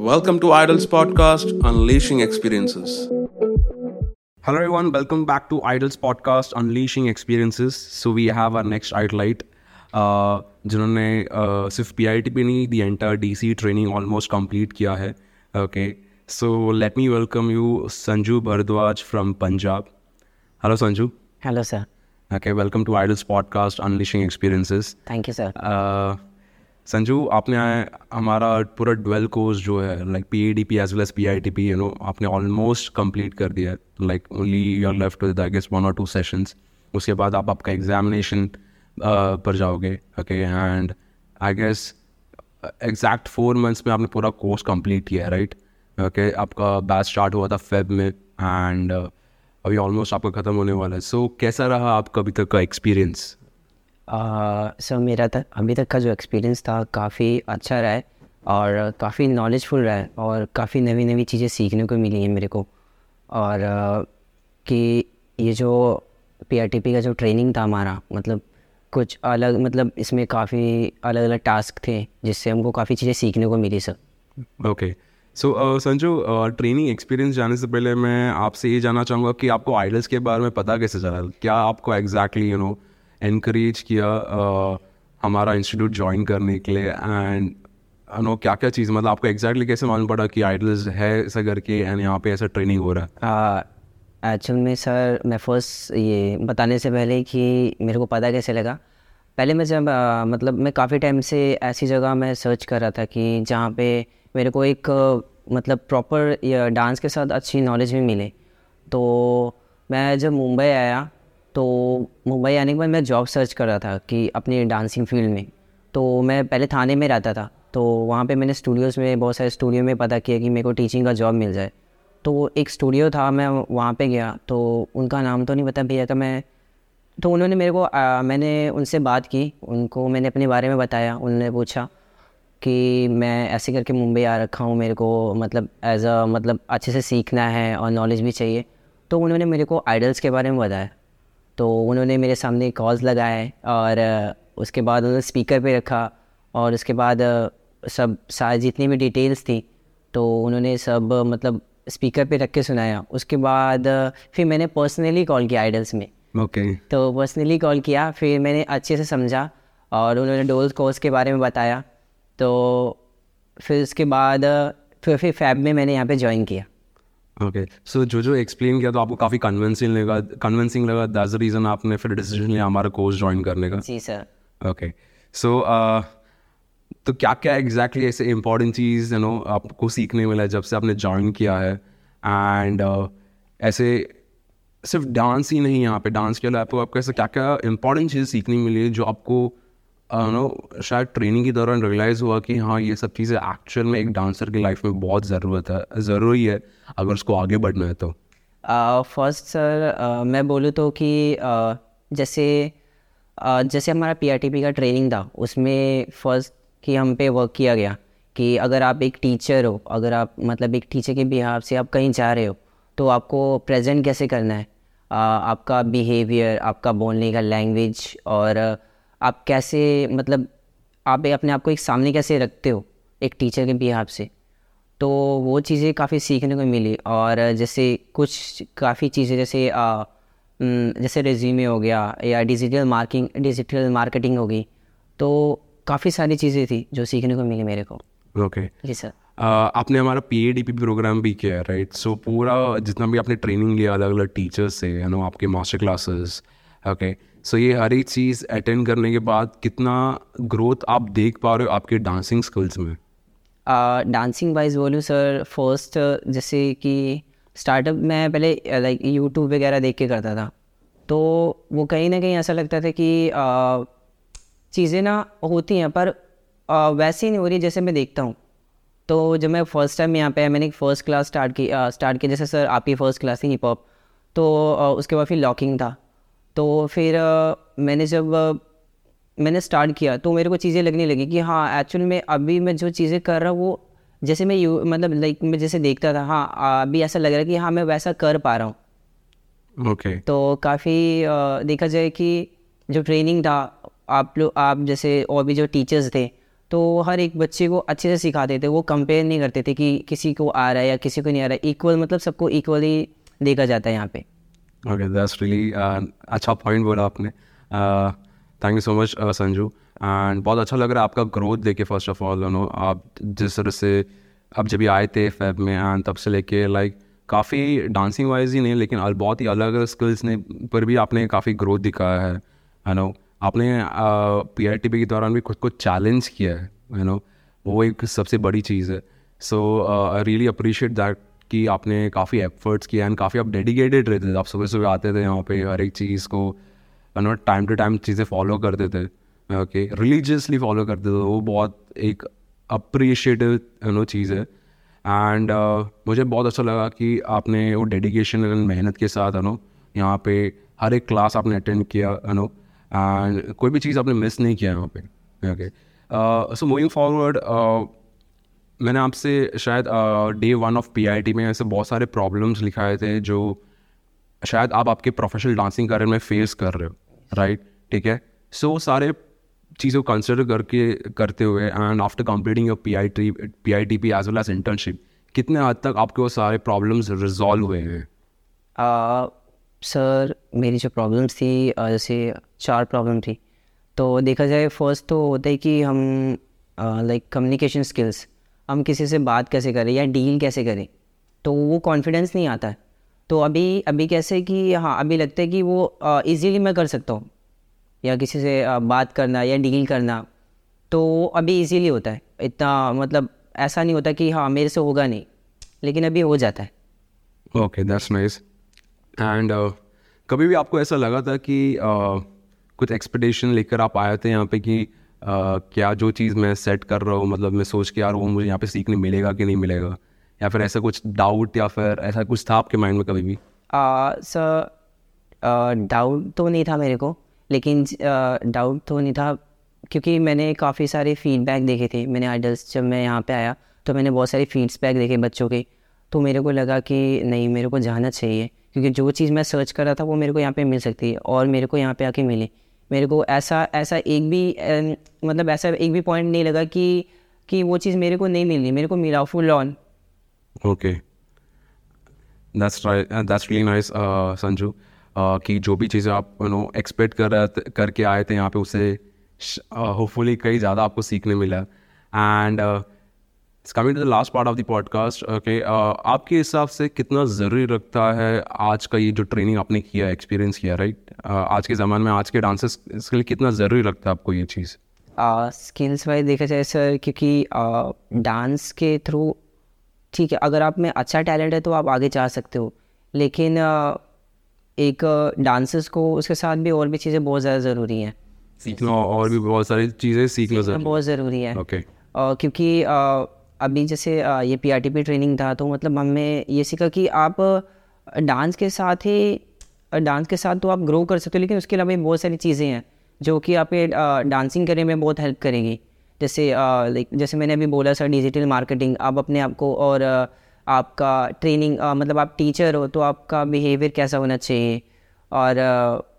Welcome to Idol's podcast, Unleashing Experiences. Hello, everyone. Welcome back to Idol's podcast, Unleashing Experiences. So we have our next idolite, uh, जिन्होंने uh, सिर्फ P I T भी नहीं दी entire D C training almost complete किया है okay so let me welcome you Sanju Bhardwaj from Punjab hello Sanju hello sir okay welcome to idols podcast unleashing experiences thank you sir Sanju, आपने हमारा पूरा twelve course जो है like P A D P as well as P I T P you know आपने almost complete कर दिया like only you are left with I guess one और two sessions उसके बाद आप आपका एग्जामिनेशन पर जाओगे okay and I guess exact four months में आपने पूरा कोर्स कंप्लीट किया है राइट ओके आपका बैच स्टार्ट हुआ था फेब में एंड अभी ऑलमोस्ट आपका ख़त्म होने वाला है। सो कैसा रहा आपका अभी तक का एक्सपीरियंस सर मेरा तक अभी तक का जो एक्सपीरियंस था काफ़ी अच्छा रहा है और काफ़ी नॉलेजफुल रहा है और काफ़ी नवी नवी चीज़ें सीखने को मिली हैं मेरे को। और uh, कि ये जो पीआरटीपी का जो ट्रेनिंग था हमारा मतलब कुछ अलग मतलब इसमें काफ़ी अलग अलग टास्क थे जिससे हमको काफ़ी चीज़ें सीखने को मिली sir okay so Sanju training experience जाने से पहले मैं आपसे ये जानना चाहूँगा कि आपको आइडल्स के बारे में पता कैसे चला? क्या आपको एग्जैक्टली यू नो इनक्रेज किया हमारा इंस्टीट्यूट ज्वाइन करने के लिए। एंड नो क्या क्या चीज़ मतलब आपको एग्जैक्टली कैसे मालूम पड़ा कि आइडल्स है ऐसा करके एंड यहाँ पे ऐसा ट्रेनिंग हो रहा है? एक्चुअल में सर मैं फ़र्स्ट ये बताने से पहले कि मेरे को पता कैसे लगा। पहले मैं जब आ, मतलब मैं काफ़ी टाइम से ऐसी जगह मैं सर्च कर रहा था कि जहाँ पे मेरे को एक मतलब प्रॉपर डांस के साथ अच्छी नॉलेज भी मिले। तो मैं जब मुंबई आया तो मुंबई आने के बाद मैं जॉब सर्च कर रहा था कि अपनी डांसिंग फ़ील्ड में। तो मैं पहले थाने में रहता था तो वहाँ पे मैंने स्टूडियोज़ में बहुत सारे स्टूडियो में पता किया कि मेरे को टीचिंग का जॉब मिल जाए। तो एक स्टूडियो था मैं वहाँ पे गया तो उनका नाम तो नहीं पता भैया का मैं तो उन्होंने मेरे को आ, मैंने उनसे बात की उनको मैंने अपने बारे में बताया उन्होंने पूछा कि मैं ऐसे करके मुंबई आ रखा हूँ मेरे को मतलब एज अ मतलब अच्छे से सीखना है और नॉलेज भी चाहिए। तो उन्होंने मेरे को आइडल्स के बारे में बताया। तो उन्होंने मेरे सामने कॉल्स लगाए और उसके बाद उन्होंने स्पीकर पे रखा और उसके बाद सब सारी जितनी भी डिटेल्स थी तो उन्होंने सब मतलब स्पीकर पे रख के सुनाया। उसके बाद फिर मैंने पर्सनली कॉल किया आइडल्स में। Okay okay. तो पर्सनली कॉल किया फिर मैंने अच्छे से समझा और उन्होंने डोल्स कोर्स के बारे में बताया। तो फिर उसके बाद फिर फिर फैब में मैंने यहाँ पे ज्वाइन किया। ओके सो जो जो एक्सप्लेन किया तो आपको काफ़ी कन्विंसिंग लगा कन्विंसिंग लगा दैट्स द रीज़न आपने फिर डिसीज़न लिया हमारा कोर्स ज्वाइन करने का। जी सर ओके सो तो क्या क्या एग्जैक्टली ऐसे इंपॉर्टेंट चीज़ यू नो आपको सीखने मिला है जब से आपने ज्वाइन किया है? एंड uh, ऐसे सिर्फ़ डांस ही नहीं यहाँ पे डांस के अलावा आपको आपको ऐसे क्या क्या इंपॉर्टेंट चीज़ सीखनी मिली है जो आपको नो शायद ट्रेनिंग के दौरान रियलाइज़ हुआ कि हाँ ये सब चीज़ें एक्चुअल में एक डांसर की लाइफ में बहुत ज़रूरत है ज़रूरी है अगर उसको आगे बढ़ना है तो। फ़र्स्ट uh, सर uh, मैं बोलूँ तो कि uh, जैसे uh, जैसे हमारा पी का ट्रेनिंग था उसमें फ़र्स्ट कि हम पे वर्क किया गया कि अगर आप एक टीचर हो अगर आप मतलब एक टीचर के बिहार से आप कहीं जा रहे हो तो आपको प्रेजेंट कैसे करना है? Uh, आपका बिहेवियर आपका बोलने का लैंग्वेज और आप कैसे मतलब आप अपने आप को एक सामने कैसे रखते हो एक टीचर के बिहार से? तो वो चीज़ें काफ़ी सीखने को मिली और जैसे कुछ काफ़ी चीज़ें जैसे आ, जैसे रेज्यूमे हो गया या डिजिटल मार्किंग डिजिटल मार्केटिंग हो गई तो काफ़ी सारी चीज़ें थी जो सीखने को मिली मेरे को। Okay okay. जी सर। आपने हमारा P A D P program भी किया है राइट सो पूरा जितना भी आपने ट्रेनिंग लिया अलग अलग टीचर्स से यू नो आपके मास्टर क्लासेस ओके सो ये हर एक चीज़ अटेंड करने के बाद कितना ग्रोथ आप देख पा रहे हो आपके डांसिंग स्किल्स में? डांसिंग वाइज बोलूँ सर फ़र्स्ट जैसे कि स्टार्टअप मैं पहले लाइक यूट्यूब वगैरह देख के करता था। तो वो कहीं ना कहीं ऐसा लगता था कि चीज़ें ना होती हैं पर आ, वैसे ही नहीं हो रही जैसे मैं देखता हूँ। तो जब मैं फ़र्स्ट टाइम यहाँ पे मैंने फ़र्स्ट क्लास स्टार्ट की स्टार्ट किया जैसे सर आपकी फ़र्स्ट क्लास थी हिप हॉप तो उसके बाद फिर लॉकिंग था। तो फिर मैंने जब मैंने स्टार्ट किया तो मेरे को चीज़ें लगने लगी कि हाँ एक्चुअल में अभी मैं जो चीज़ें कर रहा हूँ वो जैसे मैं यू मतलब लाइक मैं जैसे देखता था हाँ अभी ऐसा लग रहा है कि हाँ मैं वैसा कर पा रहा हूँ। Okay okay. तो काफ़ी देखा जाए कि जो ट्रेनिंग था आप लोग आप जैसे और भी जो टीचर्स थे तो हर एक बच्चे को अच्छे से सिखाते थे वो कंपेयर नहीं करते थे कि किसी को आ रहा है या किसी को नहीं आ रहा है। इक्वल मतलब सबको इक्वली देखा जाता है यहाँ पे। ओके दैट्स रियली अच्छा पॉइंट बोला आपने। Thank you so much Sanju. And बहुत अच्छा लग रहा है आपका ग्रोथ देखे फ़र्स्ट ऑफ़ ऑल नो आप जिस तरह से अब जब भी आए थे फैब में एंड तब से लेके लाइक काफ़ी डांसिंग वाइज ही नहीं, लेकिन बहुत ही अलग अलग स्किल्स ने, पर भी आपने काफ़ी ग्रोथ दिखाया है है नो आपने पी आई टी पी के दौरान भी खुद को चैलेंज किया है यू नो वो एक सबसे बड़ी चीज़ है। So I really appreciate that कि आपने काफ़ी एफर्ट्स किया एंड काफ़ी आप डेडिकेटेड रहते थे। आप सुबह सुबह आते थे यहाँ पे हर एक चीज़ को you know time to time चीज़ें फॉलो करते थे। ओके रिलीजियसली फॉलो करते थे। वो बहुत एक अप्रिशिएटिव यू नो चीज़ है। एंड uh, मुझे बहुत अच्छा लगा कि आपने वो डेडिकेशन एंड मेहनत के साथ यू नो यहाँ पे हर एक क्लास आपने अटेंड किया है नो एंड कोई भी चीज़ आपने मिस नहीं किया यहाँ पे। ओके सो मूविंग फॉरवर्ड मैंने आपसे शायद day one of P I T में ऐसे बहुत सारे प्रॉब्लम्स लिखाए थे जो शायद आप आपके प्रोफेशनल डांसिंग करियर में फेस कर रहे हो राइट ठीक है? सो सारे चीज़ों कंसिडर करके, करते हुए and after completing your P I T P I T P as well as internship कितने हद तक आपके वो सारे प्रॉब्लम्स रिजॉल्व हुए हैं? सर, मेरी जो प्रॉब्लम्स थी जैसे चार प्रॉब्लम थी तो देखा जाए फ़र्स्ट तो होता है कि हम लाइक कम्युनिकेशन स्किल्स हम किसी से बात कैसे करें या डील कैसे करें तो वो कॉन्फिडेंस नहीं आता। है तो अभी अभी कैसे कि हाँ अभी लगता है कि वो इजीली मैं कर सकता हूँ या किसी से बात करना या डील करना तो अभी इजीली होता है। इतना मतलब ऐसा नहीं होता कि हाँ मेरे से होगा नहीं लेकिन अभी हो जाता है। ओके दैट्स नाइस एंड कभी भी आपको ऐसा लगा था कि uh, कुछ एक्सपेक्टेशन लेकर आप आए थे यहाँ पे कि क्या जो चीज़ मैं सेट कर रहा हूँ मतलब मैं सोच के यार वो मुझे यहाँ पे सीखने मिलेगा कि नहीं मिलेगा? या फिर ऐसा कुछ डाउट या फिर ऐसा कुछ था आपके माइंड में कभी भी? सर डाउट तो नहीं था मेरे को, लेकिन डाउट तो नहीं था, क्योंकि मैंने काफ़ी सारे फीडबैक देखे थे मैंने आइडल्स जब मैं यहाँ पे आया तो मैंने बहुत सारे फीडबैक देखे बच्चों के तो मेरे को लगा कि नहीं, मेरे को जाना चाहिए, क्योंकि जो चीज़ मैं सर्च कर रहा था वो मेरे को यहाँ पे मिल सकती है और मेरे को यहाँ पे आके मिले। मेरे को ऐसा ऐसा एक भी मतलब ऐसा एक भी पॉइंट नहीं लगा कि कि वो चीज़ मेरे को नहीं मिली मेरे को मिला full on okay that's that's really nice Sanju कि जो भी चीज़ें आप यू नो एक्सपेक्ट कर करके आए थे यहाँ पे उसे होपफुली uh, कई ज़्यादा आपको सीखने मिला. And coming to the last part of the podcast okay आपके हिसाब से कितना ज़रूरी रखता है आज का ये जो ट्रेनिंग आपने किया एक्सपीरियंस किया राइट right? uh, आज के ज़माने में आज के डांसेस के लिए कितना ज़रूरी लगता है आपको ये चीज़? स्किल्स वाइज देखा जाए सर क्योंकि डांस uh, के थ्रू ठीक है अगर आप में अच्छा टैलेंट है तो आप आगे जा सकते हो लेकिन uh, एक डांसर्स को उसके साथ भी और भी चीज़ें बहुत ज़्यादा ज़रूरी हैं। सीखना और भी बहुत सारी चीज़ें सीखना बहुत ज़रूरी है। Okay okay. क्योंकि अभी जैसे ये पीआरटीपी ट्रेनिंग था तो मतलब हमें ये सीखा कि आप डांस के साथ ही डांस के साथ तो आप ग्रो कर सकते हो लेकिन उसके अलावा बहुत सारी चीज़ें हैं जो कि आप डांसिंग करने में बहुत हेल्प करेंगी। जैसे लाइक जैसे मैंने अभी बोला सर डिजिटल मार्केटिंग आप अपने आप को और आपका ट्रेनिंग मतलब आप टीचर हो तो आपका बिहेवियर कैसा होना चाहिए? और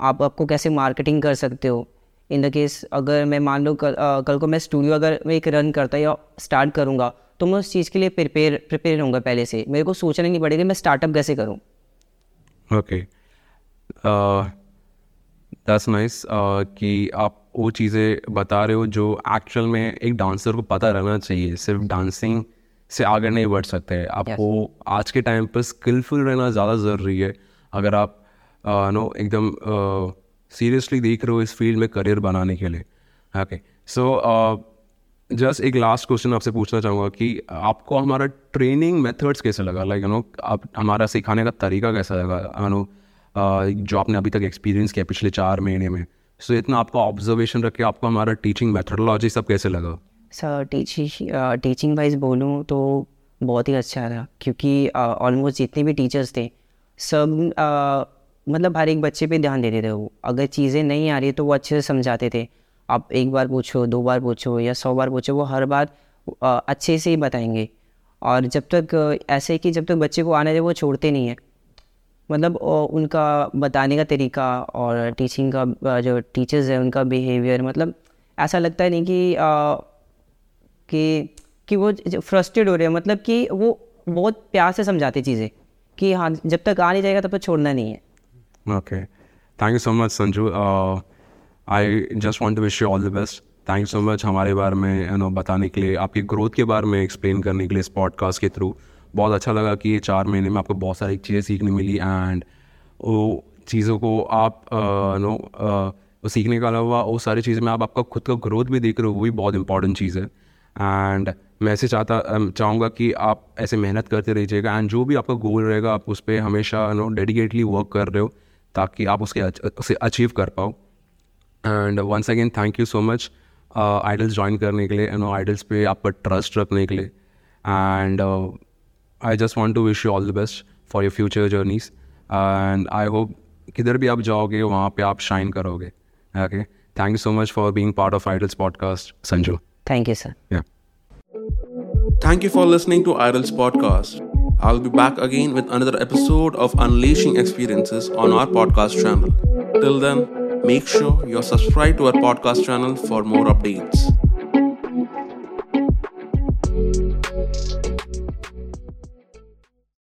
आप आपको कैसे मार्केटिंग कर सकते हो? इन द केस अगर मैं मान लो कल, कल को मैं स्टूडियो अगर मैं एक रन करता या स्टार्ट करूँगा तो मैं उस चीज़ के लिए प्रिपेयर प्रिपेयर रहूँगा पहले से। मेरे को सोचना नहीं पड़ेगा मैं स्टार्टअप कैसे करूँ। ओके दैट्स नाइस कि आप वो चीज़ें बता रहे हो जो एक्चुअल में एक डांसर को पता रहना चाहिए। सिर्फ़ डांसिंग से आगे नहीं बढ़ सकते। आपको yes. आज के टाइम पर स्किलफुल रहना ज़्यादा ज़रूरी है। अगर आप नो uh, एकदम सीरियसली uh, देख रहे हो इस फ़ील्ड में करियर बनाने के लिए। ओके सो जस्ट एक लास्ट क्वेश्चन आपसे पूछना चाहूँगा कि आपको हमारा ट्रेनिंग मेथड्स कैसे लगा? लाइक यू नो आप हमारा सिखाने का तरीका कैसा लगा? यू नो जो आपने अभी तक एक्सपीरियंस किया पिछले चार महीने में। सो so, इतना आपका ऑब्जर्वेशन रख के आपको हमारा टीचिंग मेथडोलॉजी सब कैसे लगा? सर टीचिंग टीचिंग वाइज बोलूँ तो बहुत ही अच्छा था क्योंकि ऑलमोस्ट जितने भी टीचर्स थे सब मतलब हर एक बच्चे पे ध्यान देते थे वो। अगर चीज़ें नहीं आ रही तो वो अच्छे से समझाते थे। आप एक बार पूछो दो बार पूछो या सौ बार पूछो वो हर बार अच्छे से ही बताएँगे। और जब तक ऐसे कि जब तक बच्चे को आने दे वो छोड़ते नहीं है। मतलब उनका बताने का तरीका और टीचिंग का जो टीचर्स है उनका बिहेवियर मतलब ऐसा लगता है नहीं कि आ, कि कि वो फ्रस्ट्रेट हो रहे हैं। मतलब कि वो बहुत प्यार से समझाते चीज़ें कि हाँ जब तक आ नहीं जाएगा तब तक छोड़ना नहीं है। Okay thank you so much Sanju I just want to wish you all the best thank so much हमारे बारे में यू नो बताने के लिए आपकी ग्रोथ के बारे में एक्सप्लेन करने के लिए इस पॉडकास्ट के थ्रू बहुत अच्छा लगा कि ये चार महीने में आपको बहुत सारी चीज़ें सीखने मिली एंड वो चीज़ों को आप नो uh, सीखने के अलावा वो सारी चीज़ें में आप आपका खुद का ग्रोथ भी देख रहे हो वो भी बहुत इंपॉर्टेंट चीज़ है. एंड मैं ऐसे चाहता चाहूँगा कि आप ऐसे मेहनत करते रहिएगा एंड जो भी आपका गोल रहेगा आप उस पर हमेशा नो डेडिकेटली वर्क कर रहे हो ताकि आप उसके उसे अचीव कर पाओ. And once again thank you so much Idols join करने के लिए नो आइडल्स पे आपका ट्रस्ट रखने के लिए. And I just want to wish you all the best for your future journeys and I hope किधर भी आप जाओगे वहाँ पे आप शाइन करोगे. Okay thank you so much for being part of Idols podcast Sanju thank you sir या Thank you for listening to Idols Podcast. I'll be back again with another episode of Unleashing Experiences on our podcast channel. Till then, make sure you're subscribed to our podcast channel for more updates.